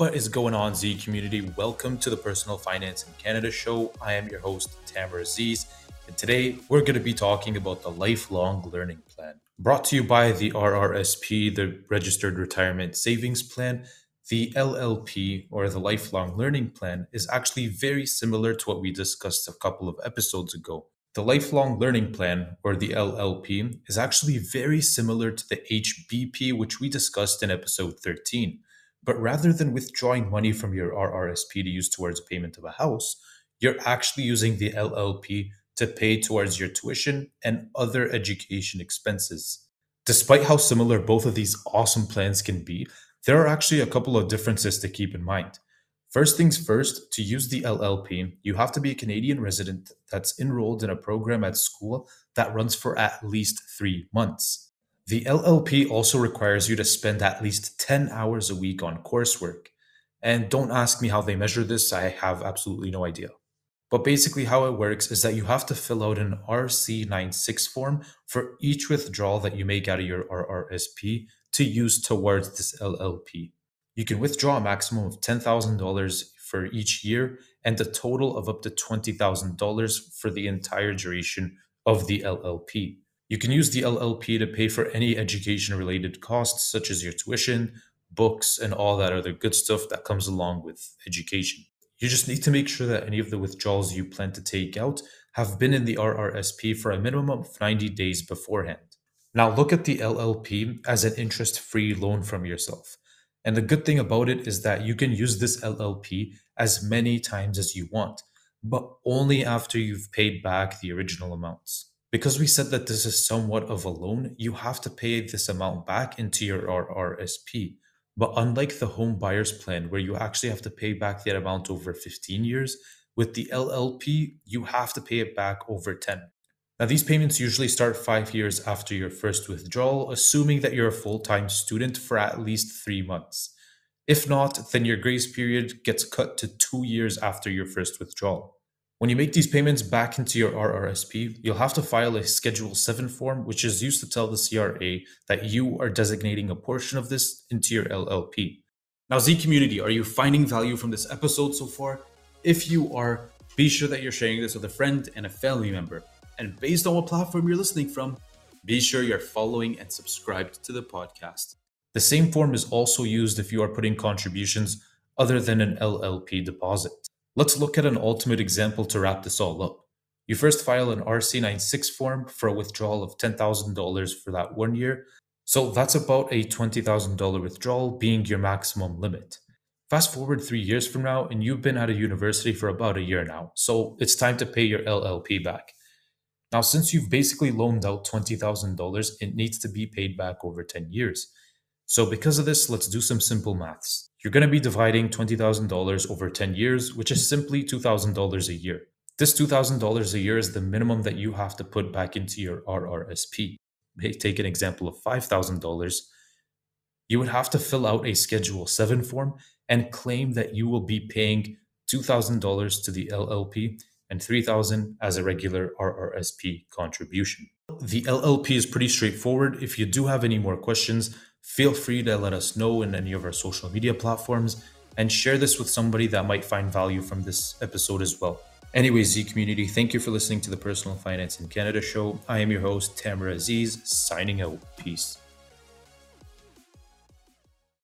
What is going on, Z community? Welcome to the Personal Finance in Canada show. I am your host, Tamara Aziz, and today we're going to be talking about the Lifelong Learning Plan. Brought to you by the RRSP, the Registered Retirement Savings Plan. The LLP, or the Lifelong Learning Plan, is actually very similar to what we discussed a couple of episodes ago. The Lifelong Learning Plan, or the LLP, is actually very similar to the HBP, which we discussed in episode 13. But rather than withdrawing money from your RRSP to use towards payment of a house, you're actually using the LLP to pay towards your tuition and other education expenses. Despite how similar both of these awesome plans can be, there are actually a couple of differences to keep in mind. First things first, to use the LLP, you have to be a Canadian resident that's enrolled in a program at school that runs for at least three months. The LLP also requires you to spend at least 10 hours a week on coursework. And don't ask me how they measure this, I have absolutely no idea. But basically, how it works is that you have to fill out an RC96 form for each withdrawal that you make out of your RRSP to use towards this LLP. You can withdraw a maximum of $10,000 for each year and a total of up to $20,000 for the entire duration of the LLP. You can use the LLP to pay for any education related costs, such as your tuition, books, and all that other good stuff that comes along with education. You just need to make sure that any of the withdrawals you plan to take out have been in the RRSP for a minimum of 90 days beforehand. Now, look at the LLP as an interest free loan from yourself. And the good thing about it is that you can use this LLP as many times as you want, but only after you've paid back the original amounts. Because we said that this is somewhat of a loan, you have to pay this amount back into your RRSP. But unlike the home buyer's plan, where you actually have to pay back that amount over 15 years, with the LLP, you have to pay it back over 10. Now, these payments usually start five years after your first withdrawal, assuming that you're a full time student for at least three months. If not, then your grace period gets cut to two years after your first withdrawal. When you make these payments back into your RRSP, you'll have to file a Schedule 7 form, which is used to tell the CRA that you are designating a portion of this into your LLP. Now, Z community, are you finding value from this episode so far? If you are, be sure that you're sharing this with a friend and a family member. And based on what platform you're listening from, be sure you're following and subscribed to the podcast. The same form is also used if you are putting contributions other than an LLP deposit. Let's look at an ultimate example to wrap this all up. You first file an RC96 form for a withdrawal of $10,000 for that one year. So that's about a $20,000 withdrawal being your maximum limit. Fast forward three years from now, and you've been at a university for about a year now. So it's time to pay your LLP back. Now, since you've basically loaned out $20,000, it needs to be paid back over 10 years. So, because of this, let's do some simple maths. You're going to be dividing $20,000 over 10 years, which is simply $2,000 a year. This $2,000 a year is the minimum that you have to put back into your RRSP. Take an example of $5,000. You would have to fill out a Schedule 7 form and claim that you will be paying $2,000 to the LLP and 3000 as a regular RRSP contribution. The LLP is pretty straightforward. If you do have any more questions, feel free to let us know in any of our social media platforms and share this with somebody that might find value from this episode as well. Anyways, Z community, thank you for listening to the Personal Finance in Canada show. I am your host, Tamara Aziz, signing out. Peace.